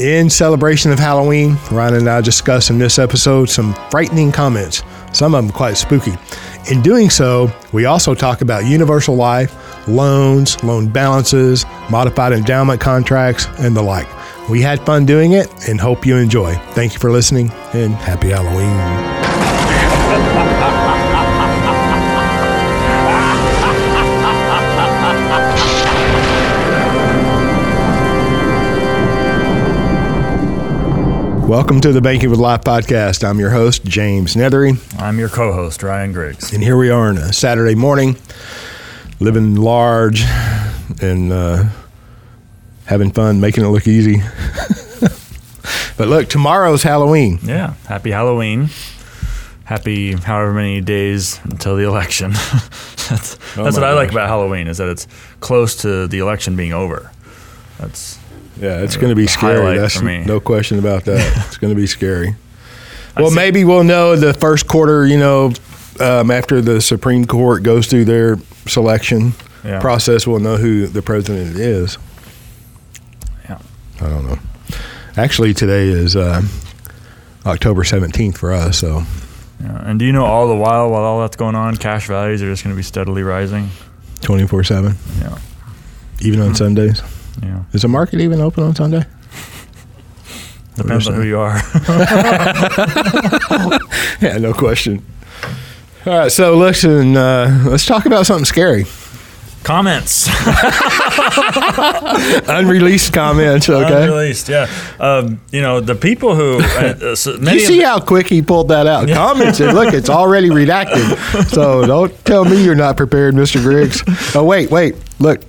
In celebration of Halloween, Ryan and I discuss in this episode some frightening comments, some of them quite spooky. In doing so, we also talk about universal life, loans, loan balances, modified endowment contracts, and the like. We had fun doing it and hope you enjoy. Thank you for listening and happy Halloween. Welcome to the Banking with Life podcast. I'm your host, James Nethery. I'm your co host, Ryan Griggs. And here we are on a Saturday morning, living large and uh, having fun, making it look easy. but look, tomorrow's Halloween. Yeah. Happy Halloween. Happy however many days until the election. that's Oh that's what I like about Halloween is that it's close to the election being over. That's Yeah, it's going to be scary. That's no question about that. it's going to be scary. Well, maybe we'll know the first quarter, you know, um, after the Supreme Court goes through their selection Yeah. process, we'll know who the president is. yeah. I don't know. Actually, today is uh, October 17th for us, so yeah. And do you know all the while while all that's going on, cash values are just going to be steadily rising? 24 7, Yeah. even on Sundays. Yeah. Is the market even open on Sunday? Depends on who you are. Yeah, no question. All right, so listen, uh, let's talk about something scary. Comments. Unreleased comments, okay? Unreleased, yeah. Um, you know, the people who. Uh, so many you see how quick he pulled that out? Comments and look, it's already redacted. So don't tell me you're not prepared, Mr. Griggs. Oh, wait, wait, look.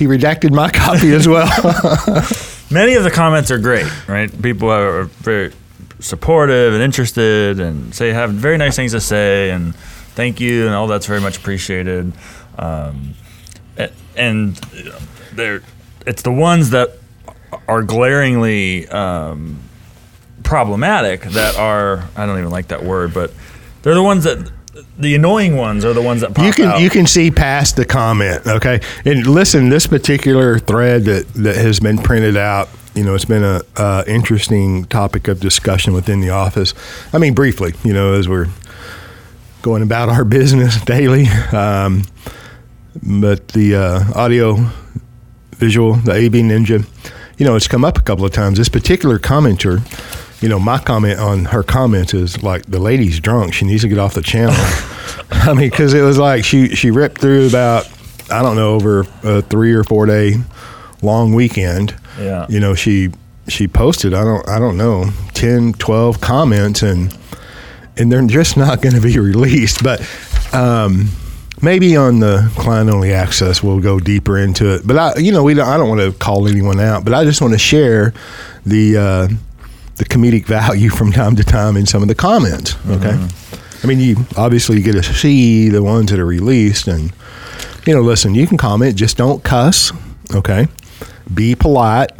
He redacted my copy as well. many of the comments are great, right? People are very supportive and interested, and say have very nice things to say, and thank you, and all that's very much appreciated. Um, and they're it's the ones that are glaringly um, problematic that are I don't even like that word, but they're the ones that the annoying ones are the ones that pop you can out. you can see past the comment, okay? And listen, this particular thread that that has been printed out, you know, it's been a uh, interesting topic of discussion within the office. I mean, briefly, you know, as we're going about our business daily, um, but the uh, audio visual, the AV Ninja, you know, it's come up a couple of times. This particular commenter. You know, my comment on her comments is like the lady's drunk. She needs to get off the channel. I mean, because it was like she she ripped through about I don't know over a three or four day long weekend. Yeah. You know, she she posted I don't I don't know 10, 12 comments and and they're just not going to be released. But um, maybe on the client only access we'll go deeper into it. But I you know we don't, I don't want to call anyone out, but I just want to share the. Uh, the comedic value from time to time in some of the comments. Okay, I mean, you obviously get to see the ones that are released, and you know, listen, you can comment, just don't cuss. Okay, be polite,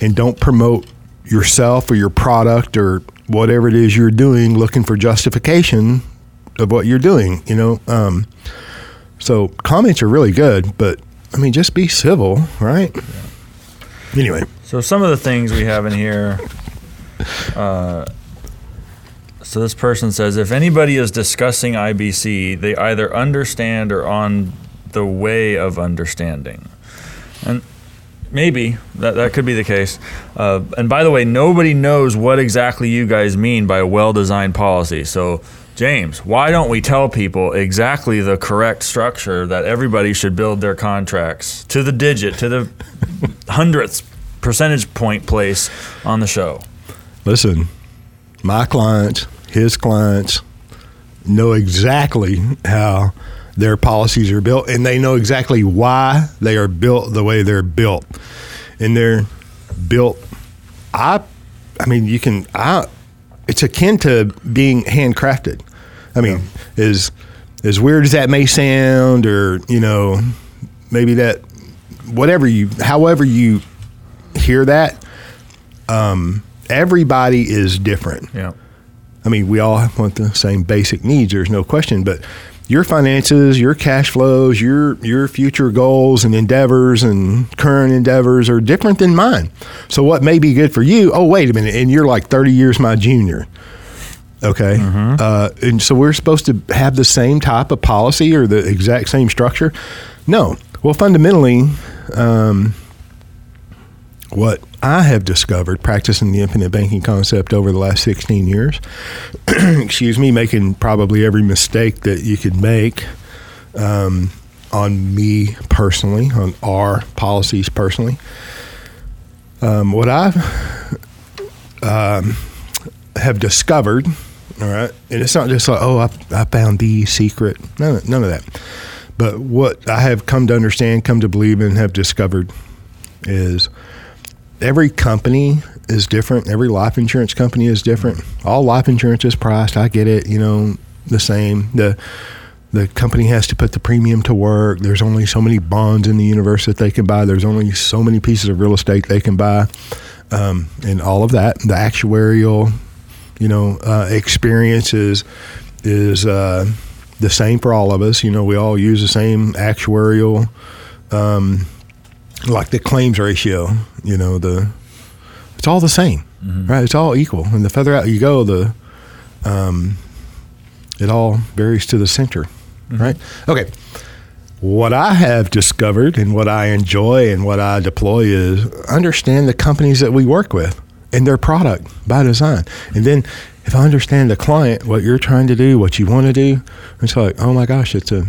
and don't promote yourself or your product or whatever it is you're doing, looking for justification of what you're doing. You know, um, so comments are really good, but I mean, just be civil, right? Anyway, So some of the things we have in here. Uh, so this person says, if anybody is discussing IBC, they either understand or on the way of understanding, and maybe that that could be the case. Uh, and by the way, nobody knows what exactly you guys mean by a well-designed policy. So. James, why don't we tell people exactly the correct structure that everybody should build their contracts to the digit, to the hundredth percentage point place on the show? Listen, my clients, his clients know exactly how their policies are built and they know exactly why they are built the way they're built. And they're built I I mean you can I it's akin to being handcrafted. I mean, as as weird as that may sound or, you know, maybe that whatever you however you hear that um, everybody is different. Yeah. I mean, we all want the same basic needs. There's no question, but your finances, your cash flows, your your future goals and endeavors and current endeavors are different than mine. So what may be good for you? Oh, wait a minute, and you're like 30 years my junior. Okay, uh, and so we're supposed to have the same type of policy or the exact same structure? No. Well, fundamentally, um, what I have discovered practicing the infinite banking concept over the last 16 years, excuse me, making probably every mistake that you could make um, on me personally, on our policies personally. Um, what I um, have discovered, all right, and it's not just like, oh, I, I found the secret. None, of- none of that. But what I have come to understand, come to believe and have discovered is every company is different. Every life insurance company is different. All life insurance is priced. I get it. You know, the same. The the company has to put the premium to work. There's only so many bonds in the universe that they can buy. There's only so many pieces of real estate they can buy, um, and all of that. The actuarial, you know, uh, experience is is uh, the same for all of us. You know, we all use the same actuarial. Um, like the claims ratio, you know, the it's all the same, right? It's all equal, and the further out you go, the um, it all varies to the center, right? Okay. What I have discovered and what I enjoy and what I deploy is understand the companies that we work with and their product by design. And then if I understand the client, what you're trying to do, what you want to do, it's like, oh my gosh, it's a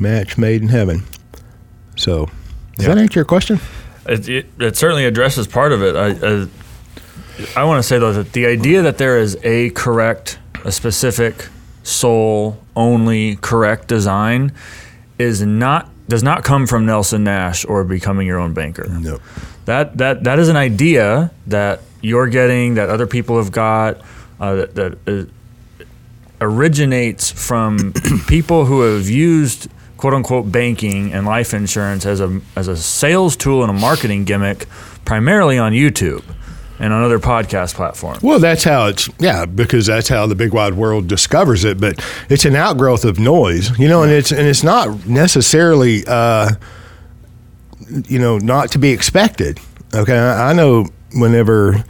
match made in heaven. So, does Yeah. that answer your question? It, it, it certainly addresses part of it. I, I, I want to say though that the idea that there is a correct, a specific, sole only correct design is not does not come from Nelson Nash or becoming your own banker. No. That that that is an idea that you're getting that other people have got uh, that, that uh, originates from people who have used quote unquote banking and life insurance as a as a sales tool and a marketing gimmick primarily on YouTube and on other podcast platforms. Well, that's how it's, yeah, because that's how the big wide world discovers it. But it's an outgrowth of noise, you know, and it's and it's not necessarily, uh, you know, not to be expected. Okay, I, know whenever,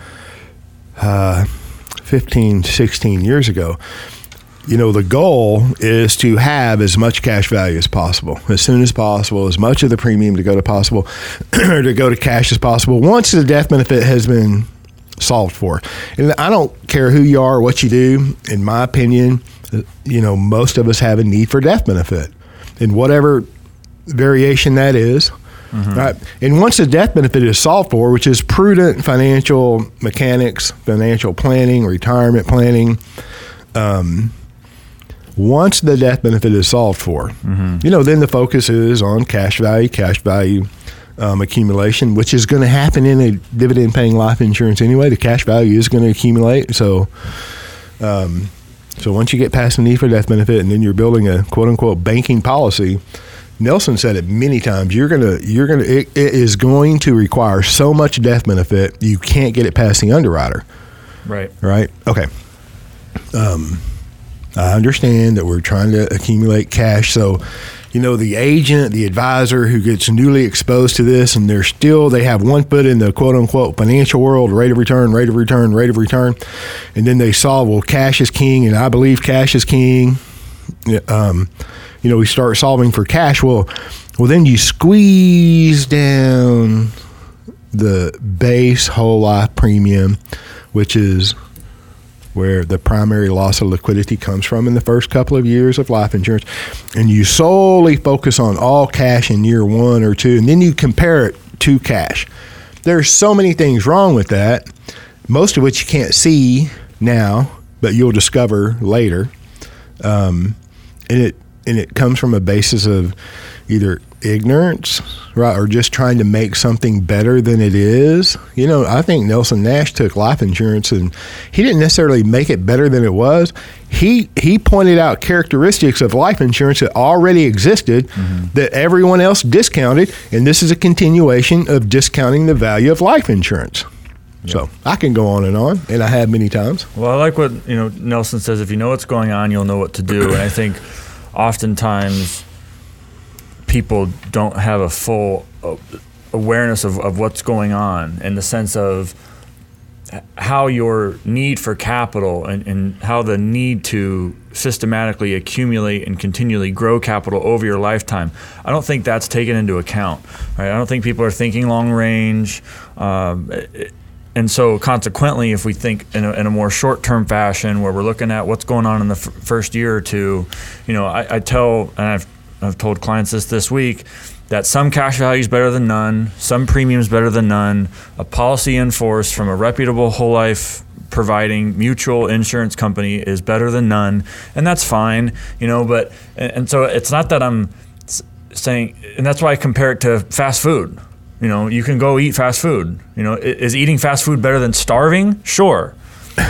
uh, 15, 16 years ago, you know, the goal is to have as much cash value as possible, as soon as possible, as much of the premium to go to possible, or to go to cash as possible. Once the death benefit has been solved for, and I don't care who you are, or what you do. In my opinion, you know, most of us have a need for death benefit, and whatever variation that is. Mm-hmm. Right. And once the death benefit is solved for, which is prudent financial mechanics, financial planning, retirement planning, um, once the death benefit is solved for, you know, then the focus is on cash value, cash value um, accumulation, which is going to happen in a dividend paying life insurance anyway. The cash value is going to accumulate. So, um, so once you get past the need for death benefit and then you're building a quote unquote banking policy, Nelson said it many times. You're gonna, you're gonna, it, it is going to require so much death benefit you can't get it past the underwriter Right. right? Okay. Um, I understand that we're trying to accumulate cash. So, you know, the agent, the advisor who gets newly exposed to this and they're still, they have one foot in the quote unquote financial world, rate of return, rate of return, rate of return. And then they saw, well, cash is king and I believe cash is king. Um, you know, we start solving for cash. Well, well, then you squeeze down the base whole life premium, which is where the primary loss of liquidity comes from in the first couple of years of life insurance, and you solely focus on all cash in year one or two, and then you compare it to cash. There's so many things wrong with that, most of which you can't see now, but you'll discover later. Um, and it and it comes from a basis of either ignorance, right, or just trying to make something better than it is. You know, I think Nelson Nash took life insurance and he didn't necessarily make it better than it was. He he pointed out characteristics of life insurance that already existed mm-hmm. that everyone else discounted, and this is a continuation of discounting the value of life insurance. So I can go on and on, and I have many times. Well, I like what you know Nelson says. If you know what's going on, you'll know what to do. And I think oftentimes people don't have a full uh, awareness of, of what's going on in the sense of how your need for capital and, and how the need to systematically accumulate and continually grow capital over your lifetime. I don't think that's taken into account. Right? I don't think people are thinking long range. Um, and so, consequently, if we think in a, in a more short-term fashion, where we're looking at what's going on in the f- first year or two, you know, I, I tell, and I've I've told clients this this week that some cash value is better than none, some premiums better than none. A policy in force from a reputable whole life providing mutual insurance company is better than none, and that's fine, you know. But and so it's not that I'm saying, and that's why I compare it to fast food. You know, you can go eat fast food. You know, is eating fast food better than starving? Sure.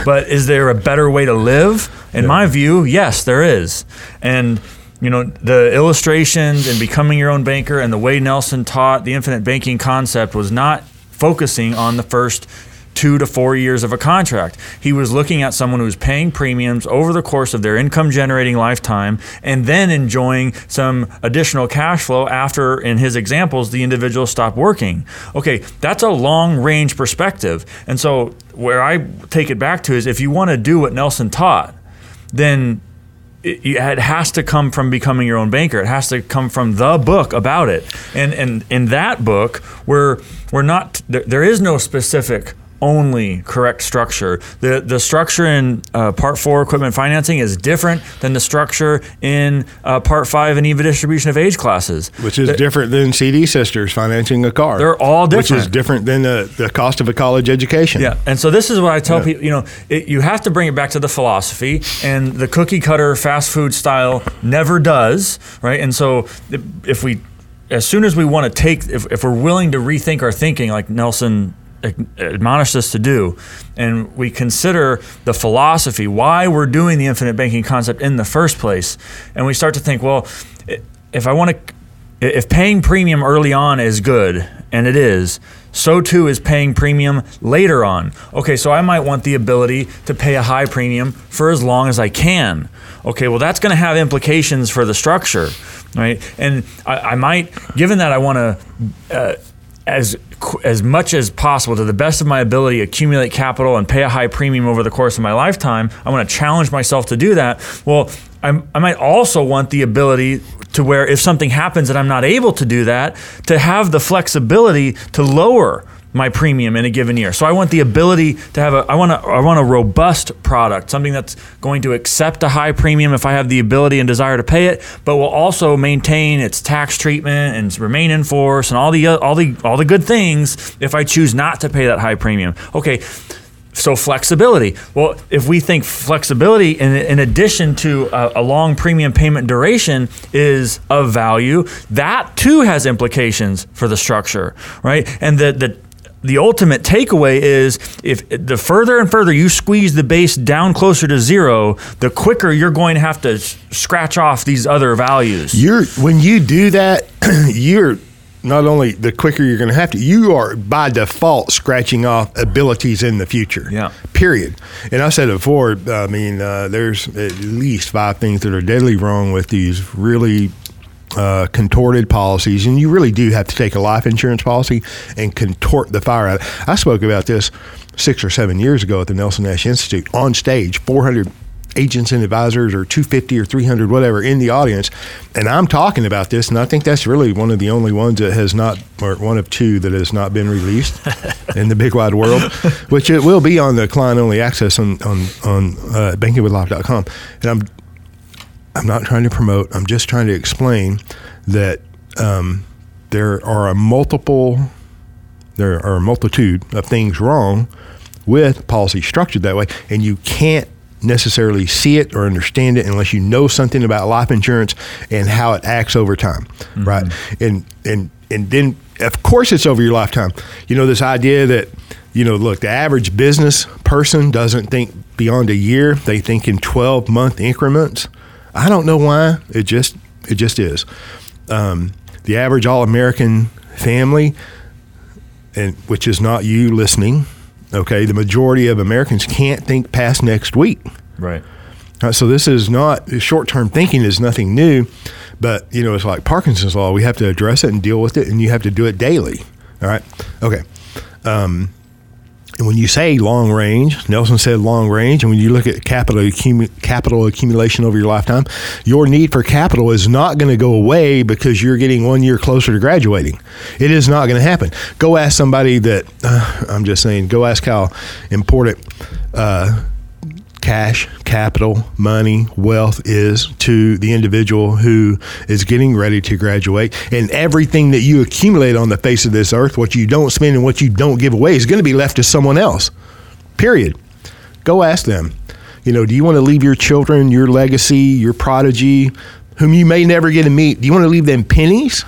But is there a better way to live? In yeah. my view, yes, there is. And you know, the illustrations and becoming your own banker and the way Nelson taught the infinite banking concept was not focusing on the first two to four years of a contract. He was looking at someone who's paying premiums over the course of their income generating lifetime and then enjoying some additional cash flow after, in his examples, the individual stopped working. Okay, that's a long range perspective. And so, where I take it back to is if you want to do what Nelson taught, then it has to come from becoming your own banker. It has to come from the book about it. And and in that book, we're we're not there is no specific only correct structure. The the structure in uh, Part Four equipment financing is different than the structure in uh, Part Five and EVA distribution of age classes, which is the, different than CD sisters financing a car. They're all different, which is different than the, the cost of a college education. Yeah, and so this is what I tell yeah. people. You know, it, you have to bring it back to the philosophy, and the cookie cutter fast food style never does, right? And so if we as soon as we want to take, if, if we're willing to rethink our thinking, like Nelson admonished us to do, and we consider the philosophy, why we're doing the infinite banking concept in the first place, and we start to think, well, if I want to, if paying premium early on is good, and it is, so too is paying premium later on. Okay, so I might want the ability to pay a high premium for as long as I can. Okay, well, that's going to have implications for the structure, right? And I, I might, given that I want to, uh, as as much as possible to the best of my ability accumulate capital and pay a high premium over the course of my lifetime i want to challenge myself to do that. Well I'm, i might also want the ability to where if something happens and i'm not able to do that to have the flexibility to lower my premium in a given year. So I want the ability to have a I want a I want a robust product, something that's going to accept a high premium if I have the ability and desire to pay it, but will also maintain its tax treatment and remain in force and all the all the all the good things if I choose not to pay that high premium. Okay. So flexibility. Well, if we think flexibility in, in addition to a, a, long premium payment duration is of value, that too has implications for the structure, right? And the the the ultimate takeaway is if the further and further you squeeze the base down closer to zero, the quicker you're going to have to scratch off these other values. You're when you do that, you're not only the quicker you're going to have to, you are by default scratching off abilities in the future. Yeah. Period. And I said it before. I mean, uh, there's at least five things that are deadly wrong with these really uh, contorted policies, and you really do have to take a life insurance policy and contort the fire out. I spoke about this six or seven years ago at the Nelson Nash Institute on stage, 400 agents and advisors, or 250 or 300, whatever, in the audience, and I'm talking about this, and I think that's really one of the only ones that has not, or one of two that has not been released in the big wide world, which it will be on the client only access on on on uh, bankingwithlife.com, and I'm I'm not trying to promote. I'm just trying to explain that um, there are a multiple, there are a multitude of things wrong with policy structured that way, and you can't necessarily see it or understand it unless you know something about life insurance and how it acts over time, mm-hmm. right? And and and then of course it's over your lifetime. You know this idea that you know, look, the average business person doesn't think beyond a year; they think in twelve month increments. I don't know why. It just it just is. Um, the average all American family, and which is not you listening. Okay, the majority of Americans can't think past next week. Right. Uh, so this is not short term thinking is nothing new, but you know it's like Parkinson's law. We have to address it and deal with it, and you have to do it daily. All right. Okay. Um, and when you say long range, Nelson said long range, and when you look at capital accumu- capital accumulation over your lifetime, your need for capital is not going to go away because you're getting one year closer to graduating. It is not going to happen. Go ask somebody that uh, I'm just saying. Go ask how important. Uh, cash, capital, money, wealth is to the individual who is getting ready to graduate. And everything that you accumulate on the face of this earth, what you don't spend and what you don't give away, is going to be left to someone else. Period. Go ask them. You know, do you want to leave your children, your legacy, your prodigy, whom you may never get to meet, do you want to leave them pennies?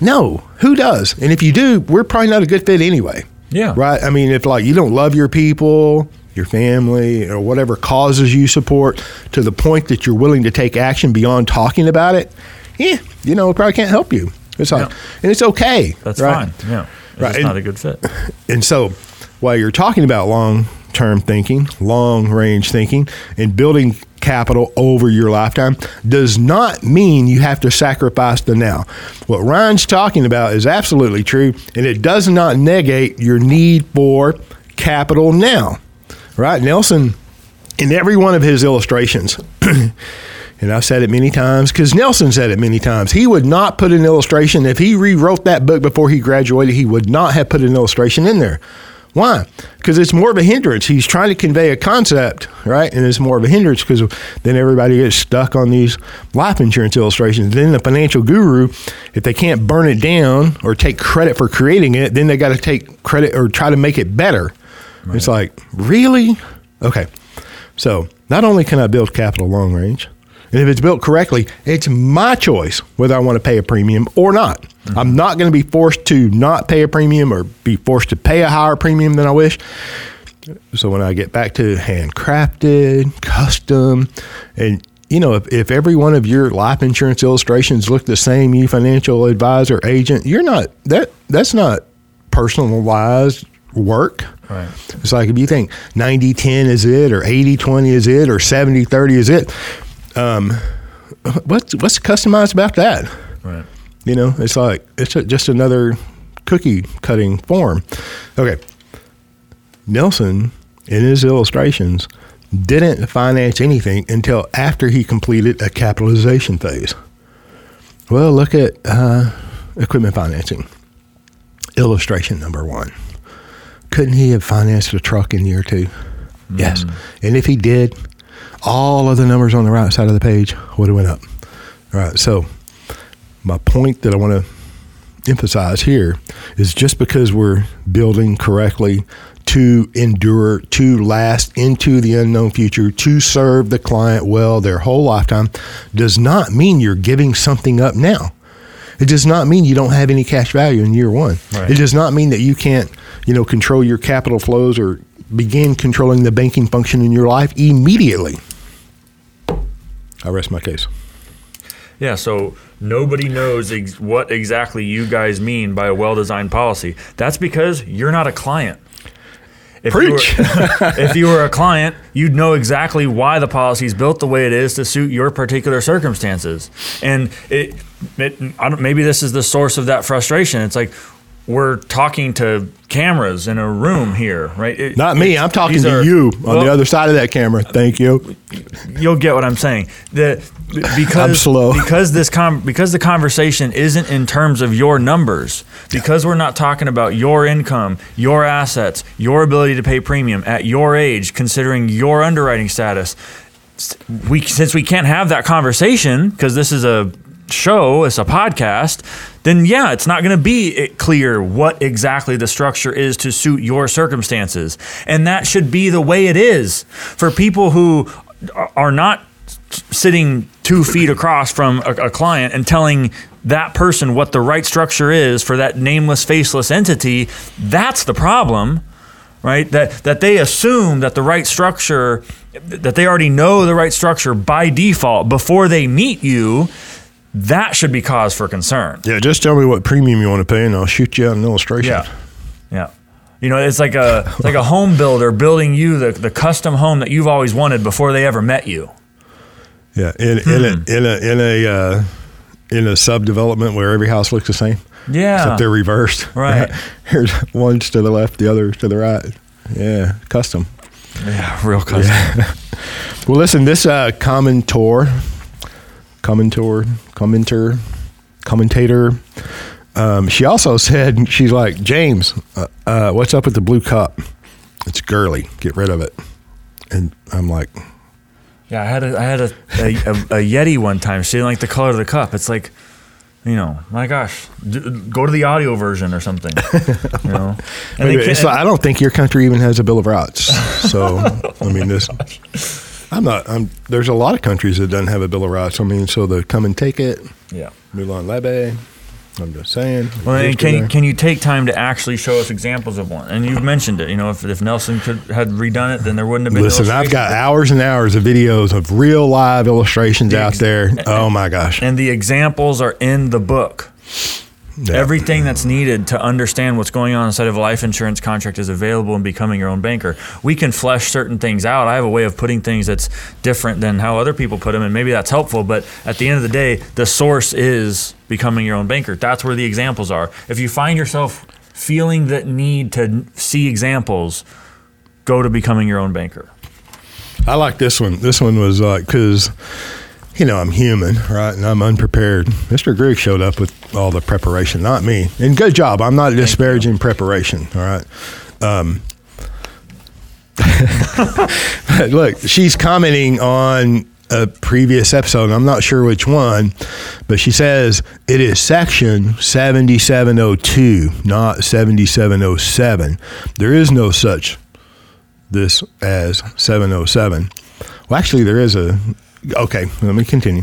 No. Who does? And if you do, we're probably not a good fit anyway. Yeah. Right? I mean, if like you don't love your people, your family, or whatever causes you support to the point that you're willing to take action beyond talking about it, yeah, you know, it probably can't help you. It's like, Yeah. and it's okay. That's right? fine. Yeah. It's Right, and- not a good fit. And so, while you're talking about long term thinking, long range thinking, and building capital over your lifetime, does not mean you have to sacrifice the now. What Ryan's talking about is absolutely true, and it does not negate your need for capital now. Right? Nelson, in every one of his illustrations, and I've said it many times because Nelson said it many times. He would not put an illustration if he rewrote that book before he graduated. He would not have put an illustration in there. Why? Because it's more of a hindrance. He's trying to convey a concept, right? And it's more of a hindrance because then everybody gets stuck on these life insurance illustrations. Then the financial guru, if they can't burn it down or take credit for creating it, then they got to take credit or try to make it better. It's like, really? Okay. So not only can I build capital long range, and if it's built correctly, it's my choice whether I want to pay a premium or not. Mm-hmm. I'm not going to be forced to not pay a premium or be forced to pay a higher premium than I wish. So when I get back to handcrafted, custom, and you know, if, if every one of your life insurance illustrations look the same, you financial advisor, agent, you're not that that's not personalized work. Right. It's like if you think 90 10 is it, or 80 20 is it, or 70 30 is it, um, what's, what's customized about that? Right. You know, it's like it's a, just another cookie cutting form. Okay. Nelson, in his illustrations, didn't finance anything until after he completed a capitalization phase. Well, look at uh, equipment financing. Illustration number one. Couldn't he have financed a truck in year two? Yes. Mm. And if he did, all of the numbers on the right side of the page would have went up. All right. So my point that I want to emphasize here is just because we're building correctly to endure, to last into the unknown future, to serve the client well their whole lifetime, does not mean you're giving something up now. It does not mean you don't have any cash value in year one. Right. It does not mean that you can't, you know, control your capital flows or begin controlling the banking function in your life immediately. I rest my case. Yeah, so nobody knows ex- what exactly you guys mean by a well-designed policy. That's because you're not a client. If Preach. You were, if you were a client, you'd know exactly why the policy is built the way it is to suit your particular circumstances. And it, it I don't, maybe this is the source of that frustration. It's like we're talking to cameras in a room here, right? It- Not me. I'm talking to are- you on well, the other side of that camera. Thank you. you'll get what I'm saying. The because I'm slow. because this com- because the conversation isn't in terms of your numbers. Because we're not talking about your income, your assets, your ability to pay premium at your age, considering your underwriting status. We since we can't have that conversation because this is a show, it's a podcast, then yeah, it's not going to be clear what exactly the structure is to suit your circumstances. And that should be the way it is for people who are- not sitting two feet across from a, a client and telling that person what the right structure is for that nameless, faceless entity. That's the problem right? That that they assume that the right structure, that they already know the right structure by default before they meet you. That should be cause for concern. Yeah, just tell me what premium you want to pay, and I'll shoot you out an illustration. Yeah, yeah. You know, it's like a it's like a home builder building you the, the custom home that you've always wanted before they ever met you. Yeah, in, in a in a in a uh, in a subdevelopment where every house looks the same, Yeah. except they're reversed. Right. Here's one's to the left, the other to the right. Yeah, custom. yeah, real custom. Well, listen, this uh, commentor, commentor, commenter, commentator. Um, she also said she's like James. Uh, uh, what's up with the blue cup? It's girly. Get rid of it. And I'm like, Yeah, I had a I had a, a, a, a Yeti one time. She didn't like the color of the cup. It's like, you know, my gosh, d- go to the audio version or something. You know, and Wait, like, I don't think your country even has a Bill of Rights. So I mean, this. I'm not. I'm. There's a lot of countries that doesn't have a Bill of Rights. I mean, so the come and take it, yeah. Molon Labe. I'm just saying. Well, and can you, can you take time to actually show us examples of one? And you've mentioned it. You know, if, if Nelson could had redone it, then there wouldn't have been. Listen, I've got hours and hours of videos of real live illustrations out ex- there. Oh my gosh. and the examples are in the book. Yeah. Everything that's needed to understand what's going on inside of a life insurance contract is available in becoming your own banker. We can flesh certain things out. I have a way of putting things that's different than how other people put them, and maybe that's helpful. But at the end of the day, the source is becoming your own banker. That's where the examples are. If you find yourself feeling that need to see examples, go to becoming your own banker. I like this one. This one was uh, like because you know I'm human, right, and I'm unprepared. Mr. Griggs showed up with all the preparation, not me. And good job. I'm not disparaging preparation. All right. Um, look, she's commenting on a previous episode. I'm not sure which one, but she says it is section 7702, not 7707. There is no such this as 707. Well, actually, there is a. Okay, let me continue.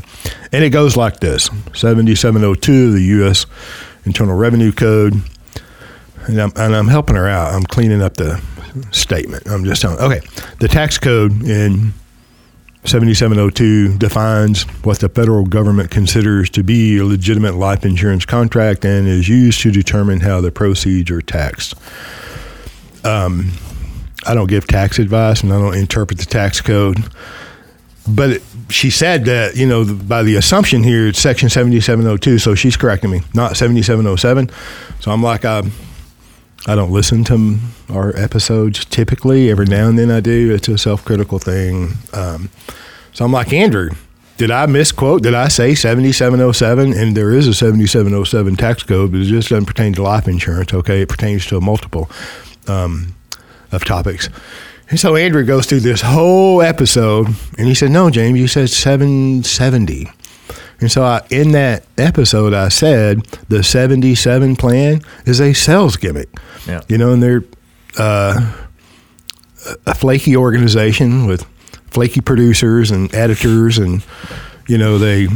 And it goes like this 7702, the U.S. Internal Revenue Code. And I'm, and I'm helping her out. I'm cleaning up the statement. I'm just telling. Okay, the tax code in 7702 defines what the federal government considers to be a legitimate life insurance contract and is used to determine how the proceeds are taxed. Um, I don't give tax advice and I don't interpret the tax code. But it, she said that, you know, by the assumption here, it's section 7702. So she's correcting me, not 7707. So I'm like, I, I don't listen to our episodes typically. Every now and then I do. It's a self critical thing. Um, so I'm like, Andrew, did I misquote? Did I say 7707? And there is a 7707 tax code, but it just doesn't pertain to life insurance, okay? It pertains to a multiple um, of topics. And so Andrew goes through this whole episode, and he said, "No, James, you said 770." And so I, in that episode, I said the 77 plan is a sales gimmick. Yeah. You know, and they're uh, a flaky organization with flaky producers and editors, and you know they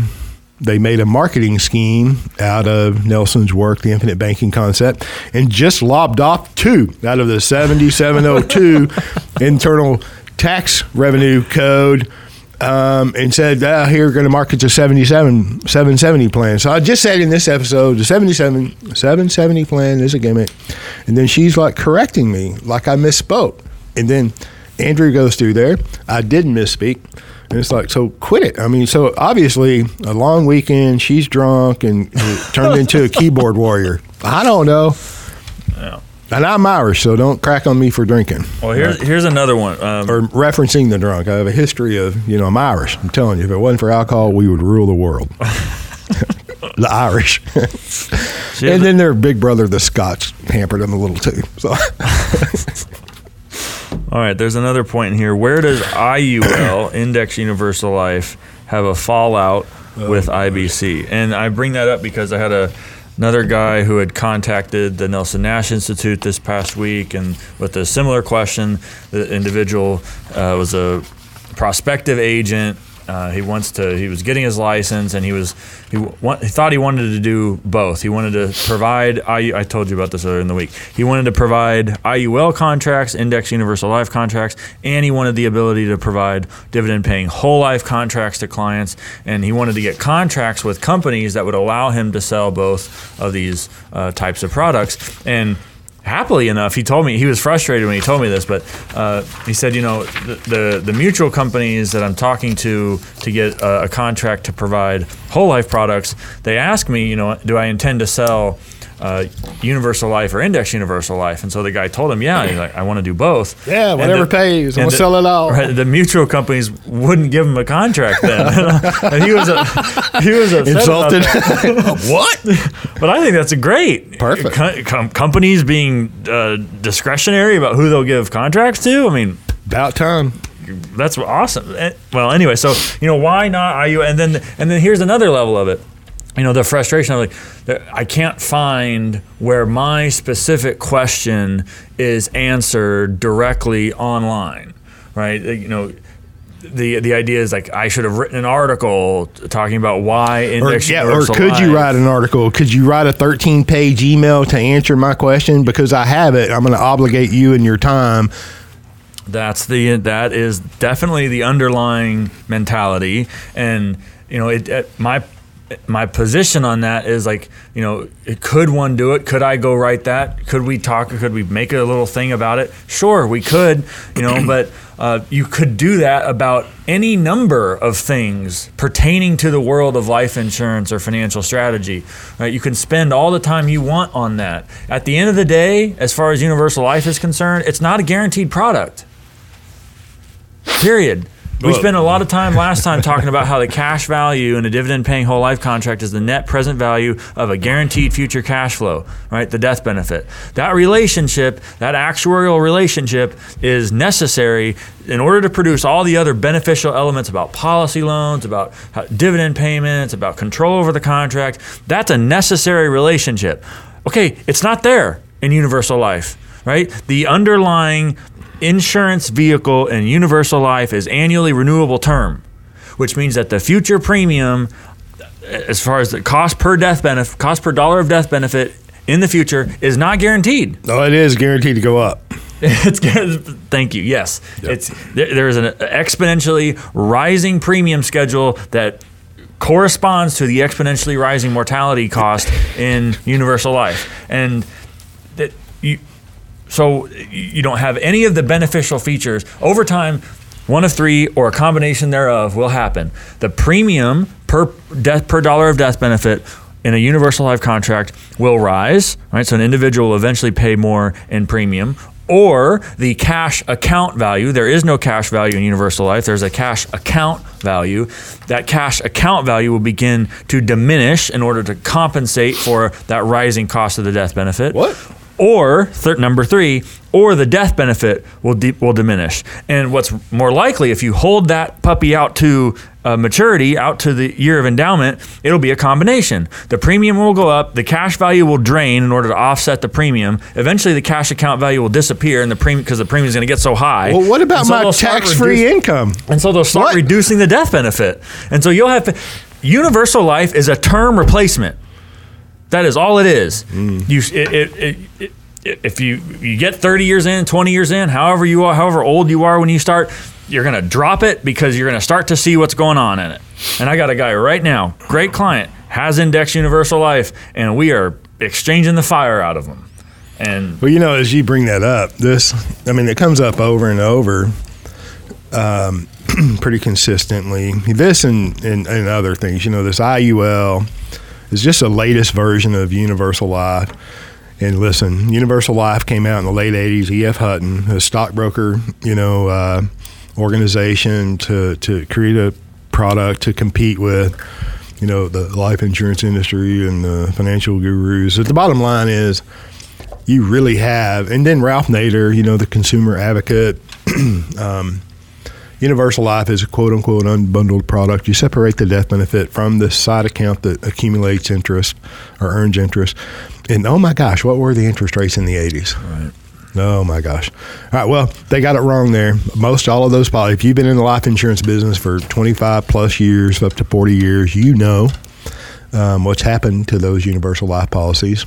they made a marketing scheme out of Nelson's work, the infinite banking concept, and just lobbed off two out of the 7702 internal tax revenue code. Um, and said, ah, here we're going to market the 77, 770 plan. So I just said in this episode, the 77, 770 plan is a gimmick. And then she's like correcting me, like I misspoke. And then Andrew goes through there. I didn't misspeak. And it's like, so quit it. I mean, so obviously, a long weekend, she's drunk and turned into a keyboard warrior. I don't know. Yeah. And I'm Irish, so don't crack on me for drinking Well, here's here's another one. Um, or referencing the drunk. I have a history of, you know, I'm Irish. I'm telling you, if it wasn't for alcohol, we would rule the world. the Irish. and then their big brother, the Scots, hampered them a little too. So, All right, there's another point in here. Where does IUL, Index Universal Life, have a fallout with IBC? And I bring that up because I had a another guy who had contacted the Nelson Nash Institute this past week, and with a similar question, the individual uh, was a prospective agent. Uh, he wants to. He was getting his license, and he was he, wa- he thought he wanted to do both. He wanted to provide. IU, I told you about this earlier in the week. He wanted to provide IUL contracts, Index Universal Life contracts, and he wanted the ability to provide dividend-paying whole life contracts to clients. And he wanted to get contracts with companies that would allow him to sell both of these uh, types of products. And happily enough, he told me he was frustrated when he told me this, but uh, he said, you know, the, the, the mutual companies that I'm talking to to get a, a contract to provide whole life products, they ask me, you know, do I intend to sell uh, universal life or index universal life. And so the guy told him, yeah, he's like, I want to do both. Yeah, whatever the, pays, I'm gonna sell it all. Right, the mutual companies wouldn't give him a contract then, and he was a, he was insulted. what? But I think that's a great perfect com- com- companies being uh, discretionary about who they'll give contracts to. I mean, about time that's awesome. Eh, well, anyway, so you know why not IU? And then and then here's another level of it you know the frustration of like i can't find where my specific question is answered directly online right you know the the idea is like I should have written an article talking about why index or, yeah, or could you write an article? Could you write a 13 page email to answer my question? Because I have it, I'm going to obligate you and your time. That's the that is definitely the underlying mentality, and you know it. it my my position on that is like, you know, could one do it? Could I go write that? Could we talk? Could we make a little thing about it? Sure, we could, you know, but uh, you could do that about any number of things pertaining to the world of life insurance or financial strategy. Right? You can spend all the time you want on that. At the end of the day, as far as universal life is concerned, it's not a guaranteed product. Period. We spent a lot of time last time talking about how the cash value in a dividend paying whole life contract is the net present value of a guaranteed future cash flow, right? The death benefit. That relationship, that actuarial relationship, is necessary in order to produce all the other beneficial elements about policy loans, about dividend payments, about control over the contract. That's a necessary relationship. Okay, it's not there in universal life right? The underlying insurance vehicle in universal life is annually renewable term, which means that the future premium, as far as the cost per death benefit, cost per dollar of death benefit in the future, is not guaranteed. No, it is guaranteed to go up. it's thank you. Yes, yep. it's there, there is an exponentially rising premium schedule that corresponds to the exponentially rising mortality cost in universal life, and that you so you don't have any of the beneficial features. Over time, one of three or a combination thereof will happen. The premium per death per dollar of death benefit in a universal life contract will rise, right? So an individual will eventually pay more in premium. Or the cash account value. There is no cash value in universal life. There's a cash account value. That cash account value will begin to diminish in order to compensate for that rising cost of the death benefit. What? Or thir- number three, or the death benefit will de- will diminish. And what's more likely, if you hold that puppy out to uh, maturity, out to the year of endowment, it'll be a combination. The premium will go up, the cash value will drain in order to offset the premium. Eventually, the cash account value will disappear, and the premium because the premium is going to get so high. Well, what about so my tax-free reduce- income? And so they'll start what? reducing the death benefit. And so you'll have universal life is a term replacement. That is all it is. Mm. You, it, it, it, if you you get 30 years in, 20 years in, however you are, however old you are when you start, you're gonna drop it because you're gonna start to see what's going on in it. And I got a guy right now, great client, has Index Universal Life, and we are exchanging the fire out of them. And well, you know, as you bring that up, this, I mean, it comes up over and over. Um, pretty consistently. This and, and, and other things, you know, this IUL is just the latest version of Universal Life. And listen, Universal Life came out in the late '80s. E.F. Hutton, a stockbroker, you know, uh, organization to to create a product to compete with, you know, the life insurance industry and the financial gurus. But the bottom line is, you really have. And then Ralph Nader, you know, the consumer advocate. um, Universal Life is a quote unquote unbundled product. You separate the death benefit from the side account that accumulates interest or earns interest. And oh my gosh, what were the interest rates in the 80s? Right. Oh my gosh. All right. Well, they got it wrong there. Most all of those policies, if you've been in the life insurance business for 25 plus years, up to 40 years, you know um, what's happened to those universal life policies.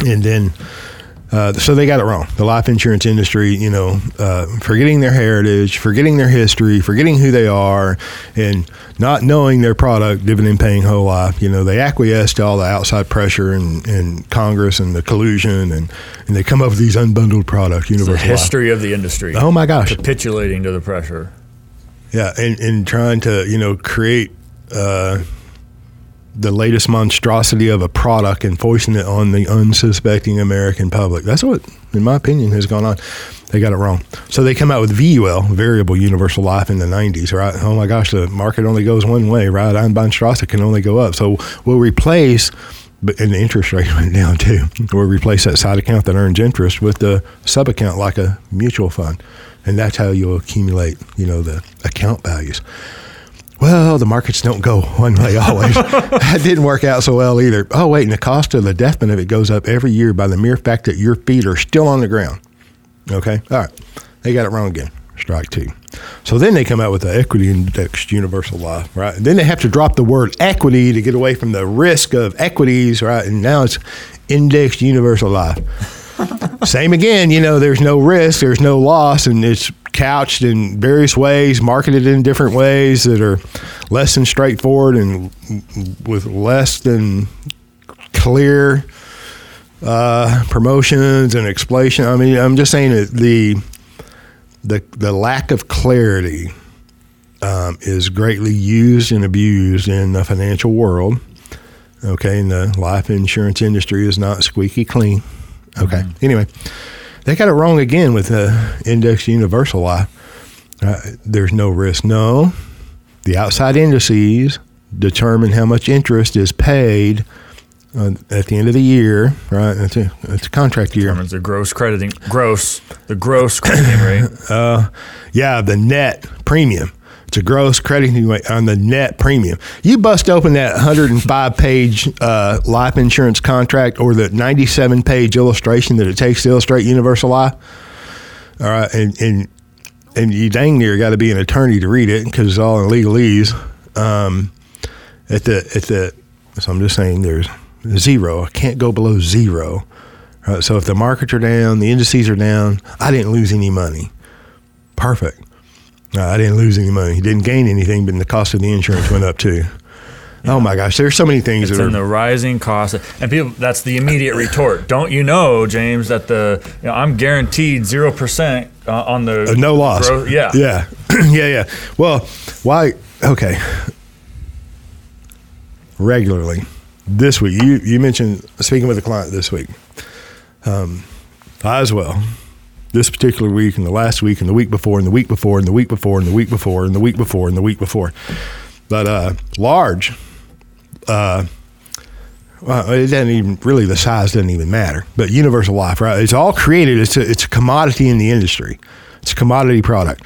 And then Uh, so they got it wrong. The life insurance industry, you know, uh, forgetting their heritage, forgetting their history, forgetting who they are, and not knowing their product, dividend paying whole life. You know, they acquiesce to all the outside pressure and, and Congress and the collusion, and, and they come up with these unbundled products. The Universal Life. history of the industry. Oh my gosh! Capitulating to the pressure. Yeah, and, and trying to you know create uh, the latest monstrosity of a product and foisting it on the unsuspecting American public. That's what, in my opinion, has gone on. They got it wrong. So they come out with VUL, variable universal life, in the 90s, right? Oh my gosh, the market only goes one way, right? Ein monstrosity can only go up. So we'll replace. And the interest rate went down too. We'll replace that side account that earns interest with the sub account like a mutual fund, and that's how you'll accumulate, you know, the account values. Well, the markets don't go one way always. that didn't work out so well either. Oh, wait, and the cost of the death benefit goes up every year by the mere fact that your feet are still on the ground. Okay? All right. They got it wrong again. Strike two. So then they come out with the equity indexed universal life, right? And then they have to drop the word equity to get away from the risk of equities, right? And now it's indexed universal life. Same again, you know, there's no risk, there's no loss, and it's couched in various ways, marketed in different ways that are less than straightforward and with less than clear uh, promotions and explanation. I mean, I'm just saying that the the the lack of clarity um, is greatly used and abused in the financial world. Okay, and the life insurance industry is not squeaky clean. Okay. Mm-hmm. Anyway, they got it wrong again with the index universal life. Uh, there's no risk. No, the outside indices determine how much interest is paid uh, at the end of the year. Right, it's a, it's a contract year. Determines the gross crediting gross the gross crediting rate. uh, yeah, the net premium. It's a gross crediting on the net premium. You bust open that 105 page uh, life insurance contract or the 97 page illustration that it takes to illustrate universal life. All right, and and and you dang near got to be an attorney to read it because it's all in legalese. Um, at the at the so I'm just saying there's zero. I can't go below zero. Right, so if the markets are down, the indices are down, I didn't lose any money. Perfect. I didn't lose any money. He didn't gain anything, but the cost of the insurance went up too. Yeah. Oh my gosh, there's so many things it's that in are the rising cost, and people. That's the immediate retort. Don't you know, James, that the you know, I'm guaranteed zero percent uh, on the uh, no loss. Growth. Yeah, yeah, yeah, yeah. Well, why? Okay. Regularly, this week you you mentioned speaking with a client this week. Um, I as well this particular week and the last week and the week before and the week before and the week before and the week before and the week before and the week before. But uh, large, uh, well, it doesn't even really the size doesn't even matter. But universal life, right? It's all created. It's a, it's a commodity in the industry. It's a commodity product.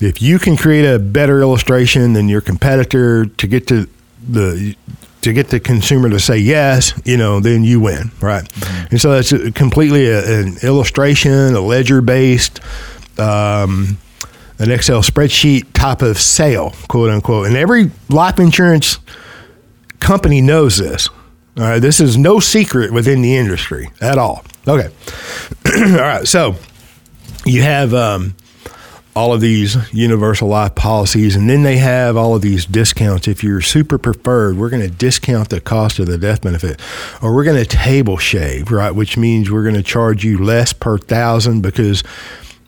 If you can create a better illustration than your competitor to get to the to get the consumer to say yes, you know, then you win, right? Mm-hmm. And so that's completely a, an illustration, a ledger based, um, an Excel spreadsheet type of sale, quote unquote. And every life insurance company knows this. All right, this is no secret within the industry at all. Okay, all right. So you have um, all of these universal life policies, and then they have all of these discounts. If you're super preferred, we're going to discount the cost of the death benefit, or we're going to table shave, right? Which means we're going to charge you less per thousand because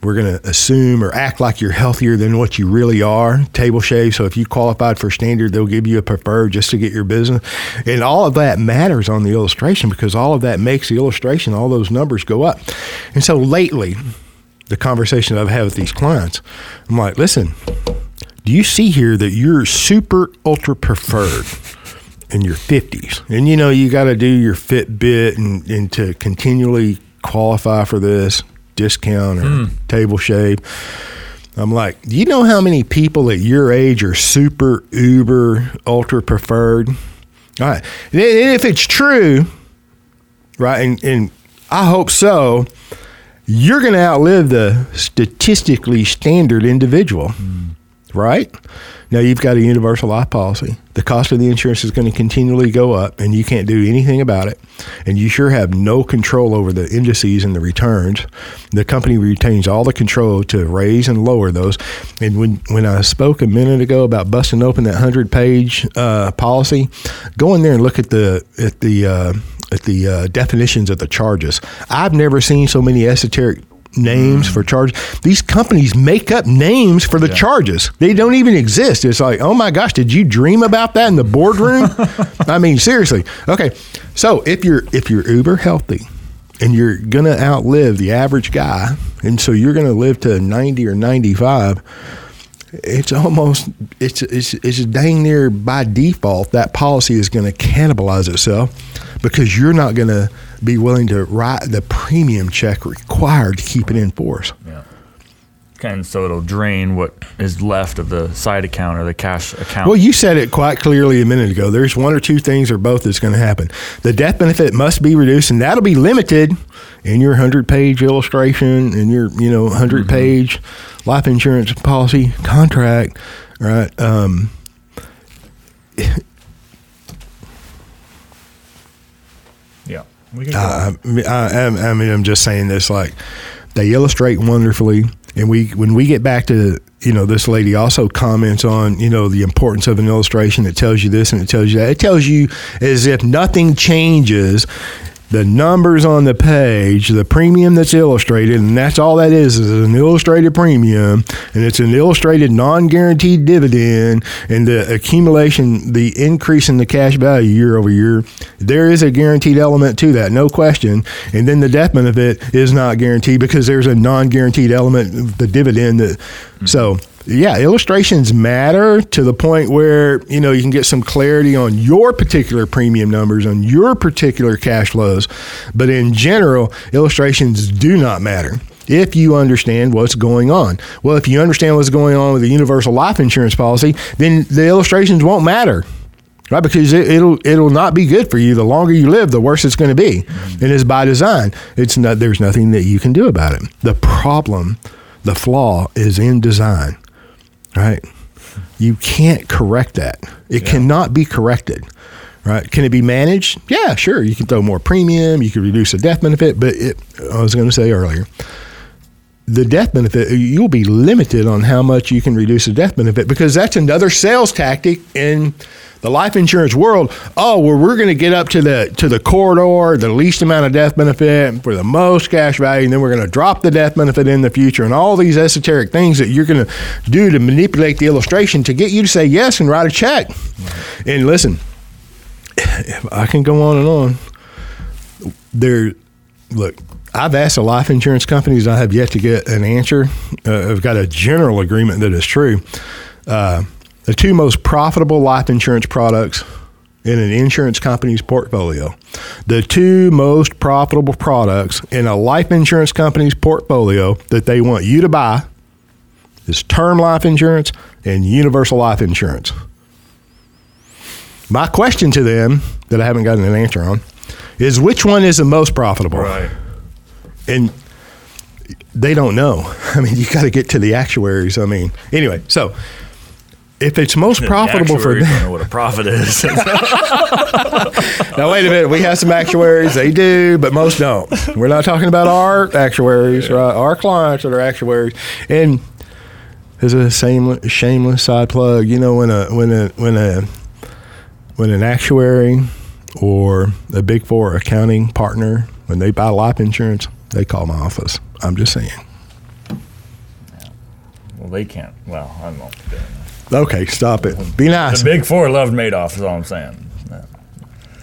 we're going to assume or act like you're healthier than what you really are. Table shave. So if you qualified for standard, they'll give you a preferred just to get your business. And all of that matters on the illustration because all of that makes the illustration, all those numbers go up. And so lately, the conversation I've had with these clients, I'm like, listen, do you see here that you're super ultra preferred in your 50s? And you know, you got to do your Fitbit and, and to continually qualify for this discount or mm. table shave. I'm like, do you know how many people at your age are super uber ultra preferred? All right. And if it's true, right, and, and I hope so, you're going to outlive the statistically standard individual. Mm. right? Now you've got a universal life policy. The cost of the insurance is going to continually go up, and you can't do anything about it. And you sure have no control over the indices and the returns. The company retains all the control to raise and lower those. And when when I spoke a minute ago about busting open that hundred page uh, policy, go in there and look at the at the uh, at the uh, definitions of the charges. I've never seen so many esoteric names for charges. These companies make up names for the Yeah. charges. They don't even exist. It's like, oh my gosh, did you dream about that in the boardroom? I mean, seriously. Okay, so if you're if you're uber healthy and you're gonna outlive the average guy, and so you're gonna live to ninety or ninety five. It's almost it's it's it's dang near by default that policy is going to cannibalize itself because you're not going to be willing to write the premium check required to keep it in force. Yeah. And so it'll drain what is left of the side account or the cash account. Well, you said it quite clearly a minute ago. There's one or two things or both that's going to happen. The death benefit must be reduced, and that'll be limited in your 100 page illustration in your you know 100 page life insurance policy contract, right? Um, yeah. We can. I, I, I mean, I'm just saying this like they illustrate wonderfully, and we when we get back to you know this lady also comments on you know the importance of an illustration that tells you this and it tells you that. It tells you as if nothing changes. The numbers on the page, the premium that's illustrated, and that's all that is is an illustrated premium, and it's an illustrated non-guaranteed dividend, and the accumulation, the increase in the cash value year over year. There is a guaranteed element to that, no question. And then the death benefit is not guaranteed because there's a non-guaranteed element, the dividend. That, So yeah, illustrations matter to the point where you know you can get some clarity on your particular premium numbers, on your particular cash flows. But in general, illustrations do not matter if you understand what's going on. Well, if you understand what's going on with the universal life insurance policy, then the illustrations won't matter. Right, because it, it'll it'll not be good for you. The longer you live, the worse it's going to be, mm-hmm. and it's by design. It's not. There's nothing that you can do about it. The problem, the flaw, is in design. Right, you can't correct that. It cannot be corrected. Right? Can it be managed? Yeah, sure. You can throw more premium. You can reduce the death benefit. But it, I was going to say earlier, the death benefit, you'll be limited on how much you can reduce the death benefit because that's another sales tactic in the life insurance world. Oh, well, we're going to get up to the to the corridor, the least amount of death benefit for the most cash value, and then we're going to drop the death benefit in the future, and all these esoteric things that you're going to do to manipulate the illustration to get you to say yes and write a check. And listen, I can go on and on. There, look, I've asked the life insurance companies. I have yet to get an answer. Uh, I've got a general agreement that is true. Uh, the two most profitable life insurance products in an insurance company's portfolio. The two most profitable products in a life insurance company's portfolio that they want you to buy is term life insurance and universal life insurance. My question to them that I haven't gotten an answer on is which one is the most profitable? right. and they don't know. I mean, you got to get to the actuaries. I mean, anyway, so if it's most profitable for Actuaries don't them, know what a profit is. now wait a minute, we have some actuaries. They do, but most don't. We're not talking about our actuaries, right? Our clients that are actuaries, and as a shameless, shameless side plug, you know, when a when a when a when an actuary or a big four accounting partner when they buy life insurance, they call my office. I'm just saying. well, they can't. Well, I don't know. Okay, stop it. Be nice. The big four loved Madoff. Is all I'm saying.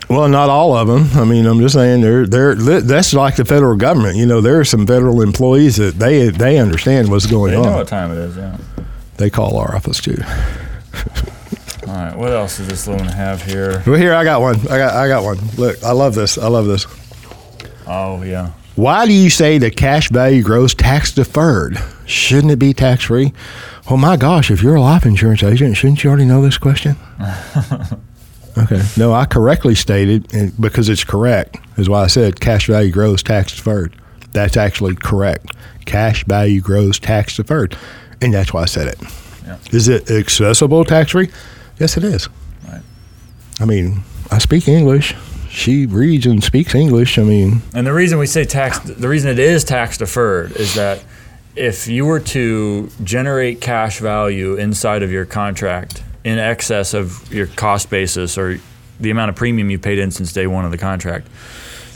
Well, not all of them. I mean, I'm just saying they're they're that's like the federal government. You know, there are some federal employees that they they understand what's going on. They know what time it is. Yeah. They call our office too. All right. What else does this loan have here? Well, here I got one. I got I got one. Look, I love this. I love this. Oh yeah. Why do you say the cash value grows tax deferred? Shouldn't it be tax free? Well, my gosh, if you're a life insurance agent, shouldn't you already know this question? okay. No, I correctly stated, because it's correct, is why I said cash value grows tax deferred. That's actually correct. Cash value grows tax deferred. And that's why I said it. Yeah. Is it accessible tax free? Yes, it is. Right. I mean, I speak English. She reads and speaks English. I mean, And the reason we say tax, the reason it is tax deferred is that if you were to generate cash value inside of your contract in excess of your cost basis or the amount of premium you paid in since day one of the contract,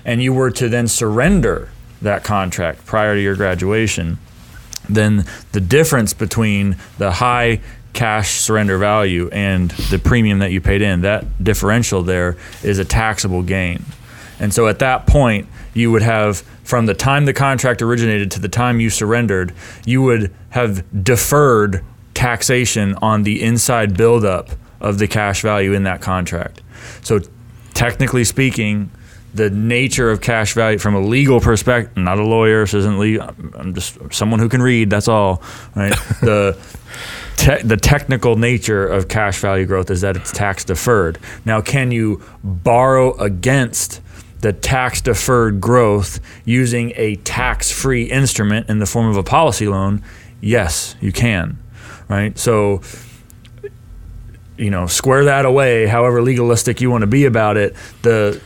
and you were to then surrender that contract prior to your graduation, then the difference between the high cash surrender value and the premium that you paid in, that differential there is a taxable gain. And so at that point, you would have, from the time the contract originated to the time you surrendered, you would have deferred taxation on the inside buildup of the cash value in that contract. So, technically speaking, the nature of cash value from a legal perspective, not a lawyer, this isn't legal, I'm just someone who can read, that's all, right? the te- the technical nature of cash value growth is that it's tax deferred. Now, can you borrow against the tax deferred growth using a tax free instrument in the form of a policy loan? Yes, you can. Right? So, you know, square that away, however legalistic you want to be about it. The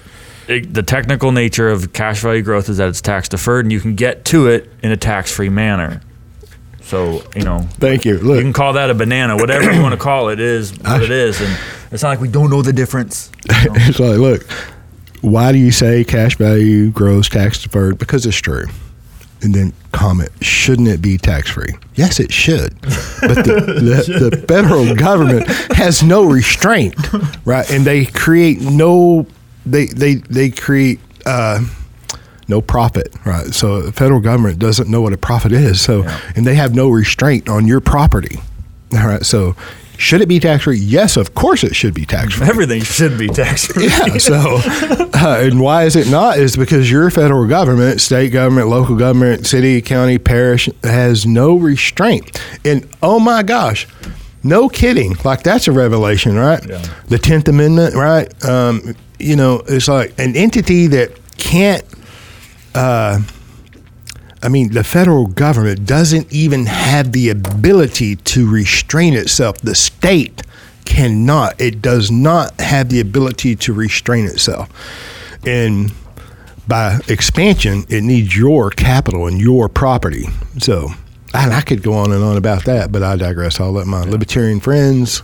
it, the technical nature of cash value growth is that it's tax deferred and you can get to it in a tax free manner. So, you know, thank you. Look, you can call that a banana, whatever you want to call it, is what it is. And it's not like we don't know the difference. you know? it's like, look, why do you say cash value grows tax deferred? Because it's true. And then comment, shouldn't it be tax free? Yes, it should. But the, the, the federal government has no restraint, right? And they create no, they, they, they create, uh, no profit, right? So the federal government doesn't know what a profit is. So, Yeah. and they have no restraint on your property. All right. So, should it be tax free? Yes, of course it should be tax free. Everything should be tax free. Yeah. So, uh, and why is it not? Is because your federal government, state government, local government, city, county, parish has no restraint. And oh my gosh, no kidding. Like that's a revelation, right? Yeah. The Tenth Amendment, right? Um, you know, it's like an entity that can't. Uh, I mean, the federal government doesn't even have the ability to restrain itself. The state cannot. It does not have the ability to restrain itself. And by expansion, it needs your capital and your property. So, and I could go on and on about that, but I digress. I'll let my libertarian friends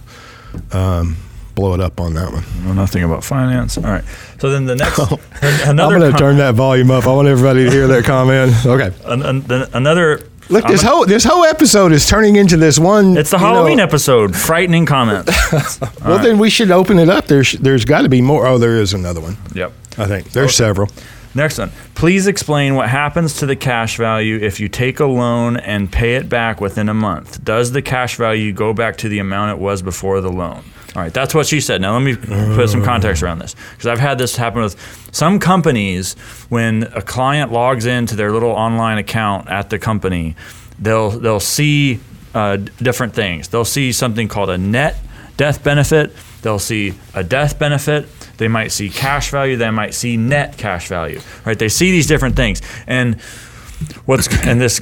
um, blow it up on that one. nothing about finance. All right. So then the next, an- I'm going to turn that volume up. I want everybody to hear that comment. Okay. an, an, another. Look, I'm this whole this whole episode is turning into this one. It's the you know- Halloween episode. Frightening comments. Well, then we should open it up. There's there's got to be more. Oh, there is another one. yep. I think there's several. Next one. Please explain what happens to the cash value if you take a loan and pay it back within a month. Does the cash value go back to the amount it was before the loan? All right, that's what she said. Now let me put some context around this because I've had this happen with some companies when a client logs into their little online account at the company, they'll they'll see uh, different things. They'll see something called a net death benefit. They'll see a death benefit. They might see cash value. They might see net cash value. Right? They see these different things, and what's and this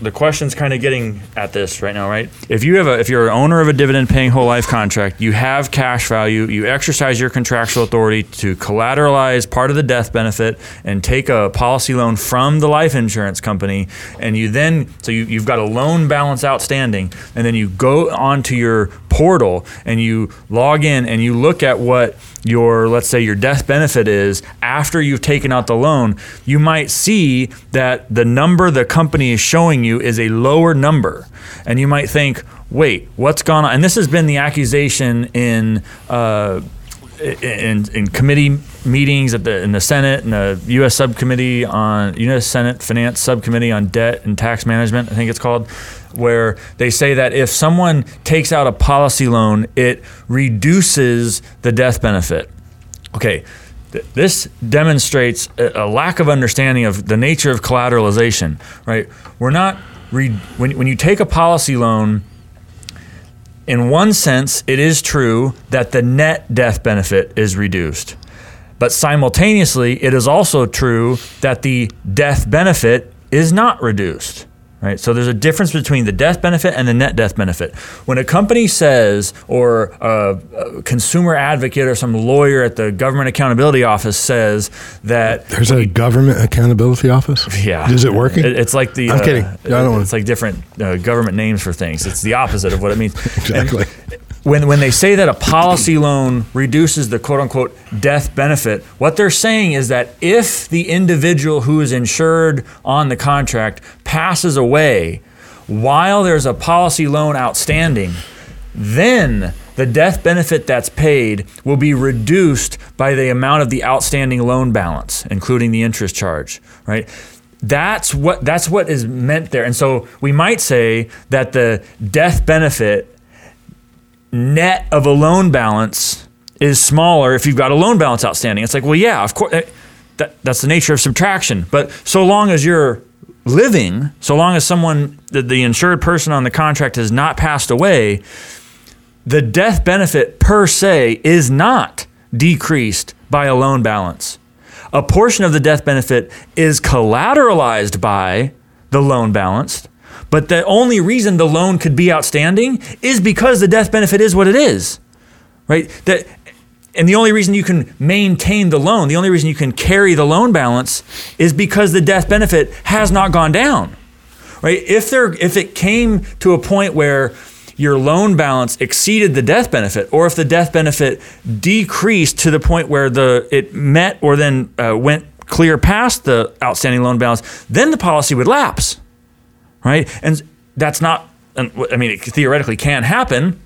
the question's kind of getting at this right now right? If you have a if you're an owner of a dividend paying whole life contract you have cash value you exercise your contractual authority to collateralize part of the death benefit and take a policy loan from the life insurance company and you then so you, you've got a loan balance outstanding and then you go onto your portal and you log in and you look at what your let's say your death benefit is after you've taken out the loan you might see that the number the company is showing you is a lower number and you might think wait what's gone on and this has been the accusation in uh, in, in committee meetings at the in the Senate and the U.S. subcommittee on U.S. Senate Finance subcommittee on debt and tax management, I think it's called, where they say that if someone takes out a policy loan, it reduces the death benefit. Okay, th- this demonstrates a, lack of understanding of the nature of collateralization. Right? We're not re- when when you take a policy loan in one sense, it is true that the net death benefit is reduced. But simultaneously, it is also true that the death benefit is not reduced. Right? So there's a difference between the death benefit and the net death benefit. When a company says, or a, a consumer advocate or some lawyer at the government accountability office says that There's a government accountability office. yeah, Is it working? It- it's like the I'm uh, kidding. I don't wanna- it's like different uh, government names for things. It's the opposite of what it means. Exactly. And when when they say that a policy loan reduces the quote unquote death benefit, what they're saying is that if the individual who is insured on the contract passes away while there's a policy loan outstanding, then the death benefit that's paid will be reduced by the amount of the outstanding loan balance, including the interest charge, right? That's what that's what is meant there. And so we might say that the death benefit net of a loan balance is smaller if you've got a loan balance outstanding. It's like, well, yeah, of course, eh, that, that's the nature of subtraction. But so long as you're living, so long as someone, the, the insured person on the contract has not passed away, the death benefit per se is not decreased by a loan balance. A portion of the death benefit is collateralized by the loan balance, but the only reason the loan could be outstanding is because the death benefit is what it is. Right? That and the only reason you can maintain the loan, the only reason you can carry the loan balance is because the death benefit has not gone down. Right? If there if it came to a point where your loan balance exceeded the death benefit, or if the death benefit decreased to the point where the it met or then uh, went clear past the outstanding loan balance, then the policy would lapse, right? And that's not. I mean, it theoretically can happen,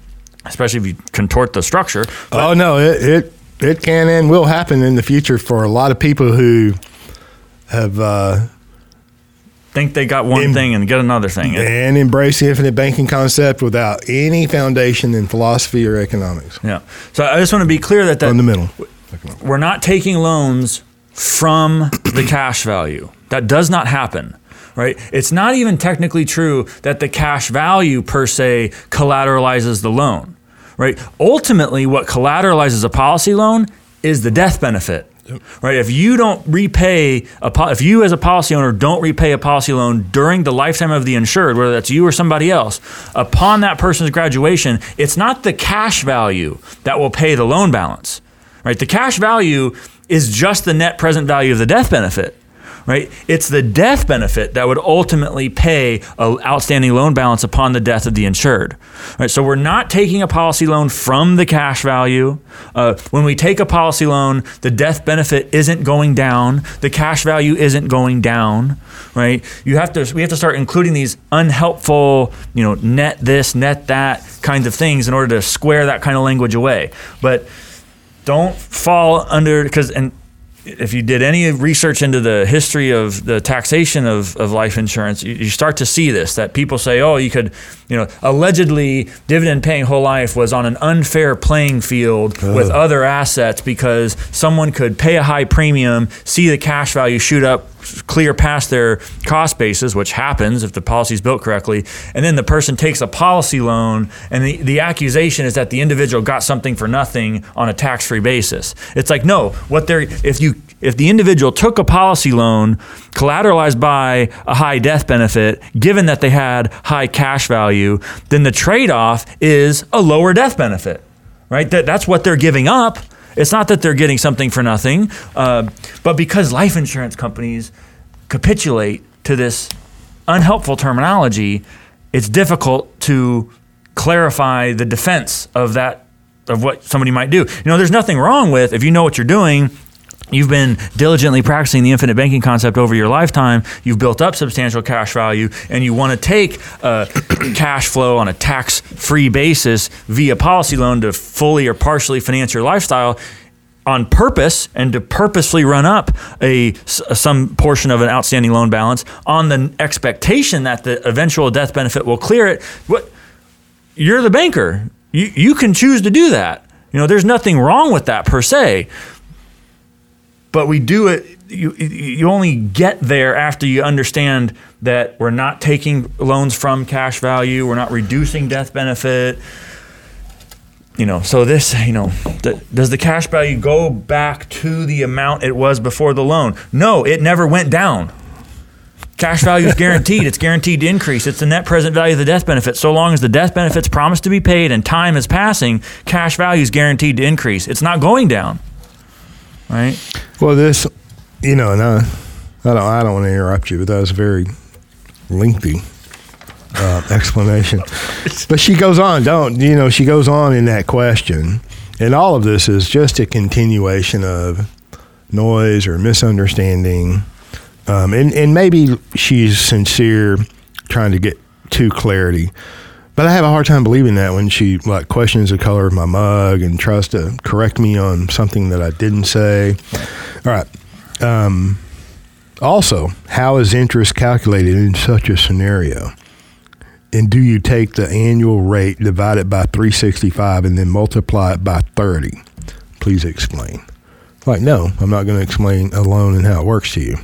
especially if you contort the structure. oh no, it, it it can and will happen in the future for a lot of people who have uh, Think they got one Em- thing and get another thing. And embrace the infinite banking concept without any foundation in philosophy or economics. yeah. So I just want to be clear that that Fundamental. we're not taking loans from the cash value. That does not happen, right? It's not even technically true that the cash value per se collateralizes the loan, right? Ultimately, what collateralizes a policy loan is the death benefit. Right, if you don't repay a po- if you as a policy owner don't repay a policy loan during the lifetime of the insured, whether that's you or somebody else, upon that person's graduation, it's not the cash value that will pay the loan balance right? The cash value is just the net present value of the death benefit, right? It's the death benefit that would ultimately pay an outstanding loan balance upon the death of the insured, right? So we're not taking a policy loan from the cash value. Uh, when we take a policy loan, the death benefit isn't going down, the cash value isn't going down, right? You have to we have to start including these unhelpful, you know, net this, net that kinds of things in order to square that kind of language away. But don't fall under because and if you did any research into the history of the taxation of, of life insurance, you, you start to see this that people say, oh, you could, you know, allegedly dividend paying whole life was on an unfair playing field with other assets because someone could pay a high premium, see the cash value shoot up clear past their cost basis, which happens if the policy is built correctly, and then the person takes a policy loan, and the, the accusation is that the individual got something for nothing on a tax-free basis. It's like no, what they're if you if the individual took a policy loan collateralized by a high death benefit, given that they had high cash value, then the trade-off is a lower death benefit, right? That that's what they're giving up. It's not that they're getting something for nothing, uh, but because life insurance companies capitulate to this unhelpful terminology, it's difficult to clarify the defense of that of what somebody might do. You know, there's nothing wrong with if you know what you're doing. You've been diligently practicing the infinite banking concept over your lifetime. You've built up substantial cash value, and you want to take uh, cash flow on a tax free basis via policy loan to fully or partially finance your lifestyle on purpose and to purposely run up a some portion of an outstanding loan balance on the expectation that the eventual death benefit will clear it. What you're the banker. You you can choose to do that. You know, there's nothing wrong with that per se. But we do it you you only get there after you understand that we're not taking loans from cash value, we're not reducing death benefit. You know, so this, you know, does the cash value go back to the amount it was before the loan? No, it never went down. Cash value is guaranteed. It's guaranteed to increase. It's the net present value of the death benefit. So long as the death benefit's promised to be paid and time is passing, cash value is guaranteed to increase. It's not going down. Right? Well, this, you know, and I, I don't, I don't want to interrupt you, but that was a very lengthy uh, explanation. But she goes on, don't you know? She goes on in that question, and all of this is just a continuation of noise or misunderstanding um, and, and maybe she's sincere trying to get to clarity. But I have a hard time believing that when she like questions the color of my mug and tries to correct me on something that I didn't say. All right. Um, also, how is interest calculated in such a scenario? And do you take the annual rate, divide it by 365, and then multiply it by 30? Please explain. Like, no, I'm not going to explain a loan and how it works to you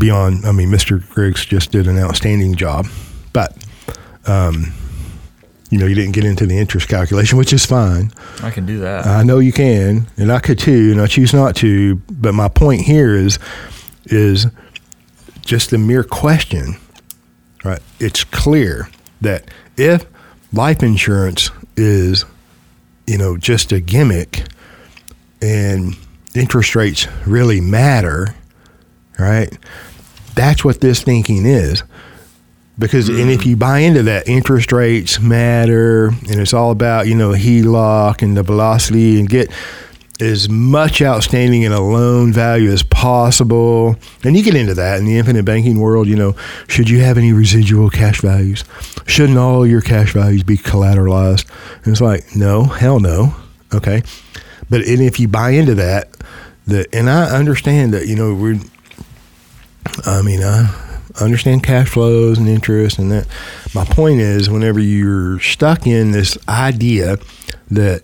beyond, I mean, Mr. Griggs just did an outstanding job, but, um, you know, you didn't get into the interest calculation, which is fine. I can do that. I know you can, and I could too, and I choose not to. But my point here is, is just the mere question, right? It's clear that if life insurance is, you know, just a gimmick, and interest rates really matter, right? That's what this thinking is. Because mm. and if you buy into that, interest rates matter, and it's all about you know HELOC and the velocity, and get as much outstanding in a loan value as possible. And you get into that in the infinite banking world, you know, should you have any residual cash values? Shouldn't all your cash values be collateralized? And it's like, no, hell no. Okay. But and if you buy into that, that and I understand that, you know, we're I mean, I understand cash flows and interest and that. My point is, whenever you're stuck in this idea that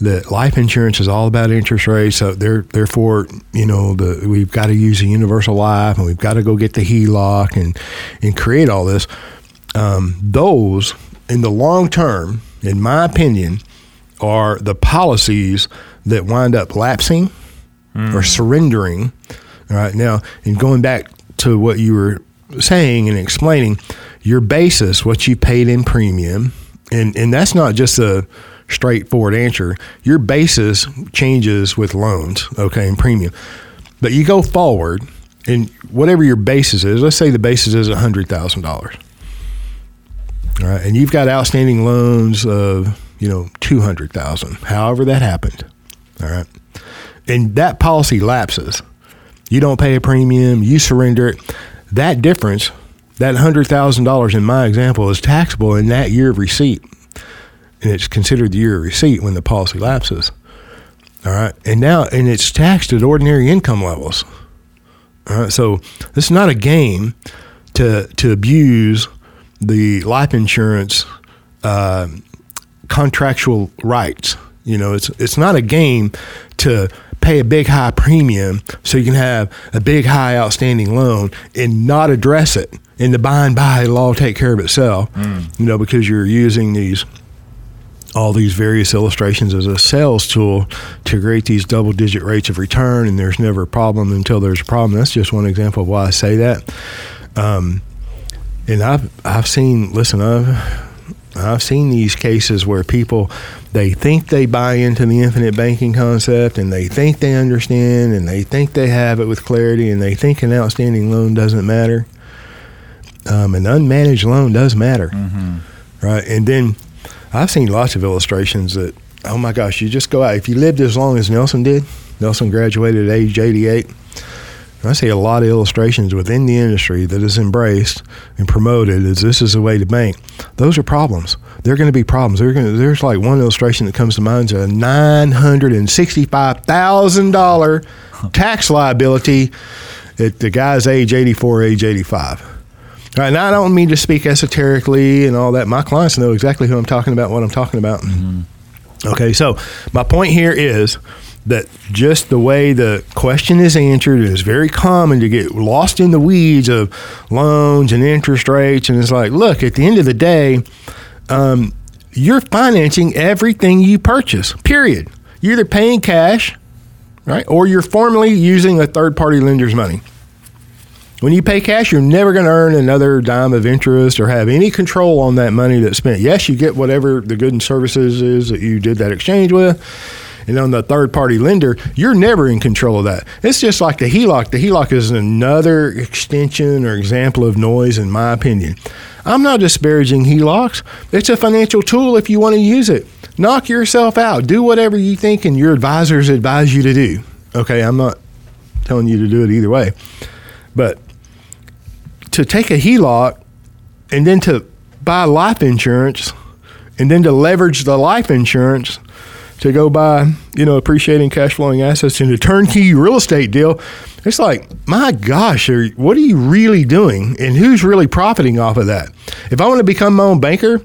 that life insurance is all about interest rates, so there, therefore, you know, the, we've got to use a universal life and we've got to go get the HELOC and and create all this. Um, those in the long term, in my opinion, are the policies that wind up lapsing mm. or surrendering. All right now, and going back to what you were saying and explaining, your basis, what you paid in premium, and, and that's not just a straightforward answer. Your basis changes with loans, okay, and premium. But you go forward, and whatever your basis is, let's say the basis is $100,000. All right, and you've got outstanding loans of, you know, 200,000, however that happened. All right. And that policy lapses you don't pay a premium, you surrender it. That difference, that $100,000 in my example, is taxable in that year of receipt. And it's considered the year of receipt when the policy lapses. All right. And now, and it's taxed at ordinary income levels. All right. So this is not a game to, to abuse the life insurance uh, contractual rights. You know, it's, it's not a game to pay a big high premium so you can have a big high outstanding loan and not address it. And the buy and it'll all take care of itself. Mm. You know, because you're using these all these various illustrations as a sales tool to create these double digit rates of return, and there's never a problem until there's a problem. That's just one example of why I say that. Um, and I've I've seen listen I've I've seen these cases where people they think they buy into the infinite banking concept and they think they understand and they think they have it with clarity and they think an outstanding loan doesn't matter. Um, an unmanaged loan does matter, mm-hmm. right? And then I've seen lots of illustrations that oh my gosh, you just go out if you lived as long as Nelson did. Nelson graduated at age 88 I see a lot of illustrations within the industry that is embraced and promoted as this is the way to bank. Those are problems. They're going to be problems. To, there's like one illustration that comes to mind: is a nine hundred and sixty-five thousand dollar tax liability at the guy's age eighty-four, age eighty-five. All right, now I don't mean to speak esoterically and all that. My clients know exactly who I'm talking about, what I'm talking about. Mm-hmm. Okay, so my point here is that just the way the question is answered is very common to get lost in the weeds of loans and interest rates. And it's like, look, at the end of the day, um, you're financing everything you purchase, period. You're either paying cash, right, or you're formally using a third party lender's money. When you pay cash, you're never going to earn another dime of interest or have any control on that money that's spent. Yes, you get whatever the good and services is that you did that exchange with. And on the third party lender, you're never in control of that. It's just like the HELOC. The HELOC is another extension or example of noise, in my opinion. I'm not disparaging HELOCs. It's a financial tool if you want to use it. Knock yourself out. Do whatever you think and your advisors advise you to do. Okay, I'm not telling you to do it either way. But to take a HELOC and then to buy life insurance and then to leverage the life insurance to go buy, you know, appreciating cash flowing assets in a turnkey real estate deal, it's like, my gosh, are, what are you really doing? And who's really profiting off of that? If I want to become my own banker,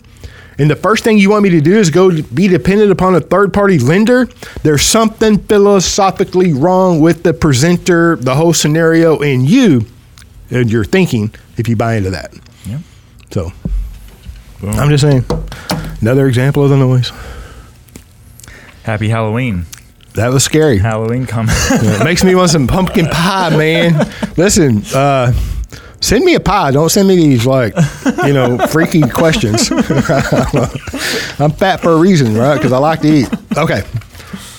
and the first thing you want me to do is go be dependent upon a third party lender, there's something philosophically wrong with the presenter, the whole scenario, and you and your thinking if you buy into that. Yeah. So I'm just saying, another example of the noise. Happy Halloween. That was scary. Halloween coming. it makes me want some pumpkin pie, man. Listen, uh, send me a pie. Don't send me these like, you know, freaky questions. I'm fat for a reason, right? Because I like to eat. Okay.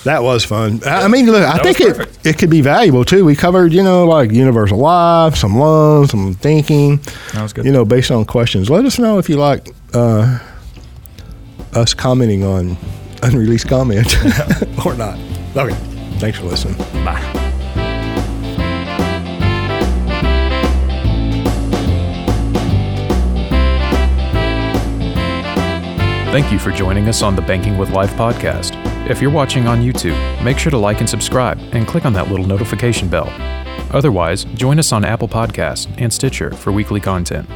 That was fun. I mean, look, I That think it, it could be valuable too. We covered, you know, like universal life, some love, some thinking, That was good. you know, based on questions. Let us know if you like uh, us commenting on unreleased comment or not. Okay. Thanks for listening. Bye. Thank you for joining us on the Banking with Life podcast. If you're watching on YouTube, make sure to like and subscribe and click on that little notification bell. Otherwise, join us on Apple Podcasts and Stitcher for weekly content.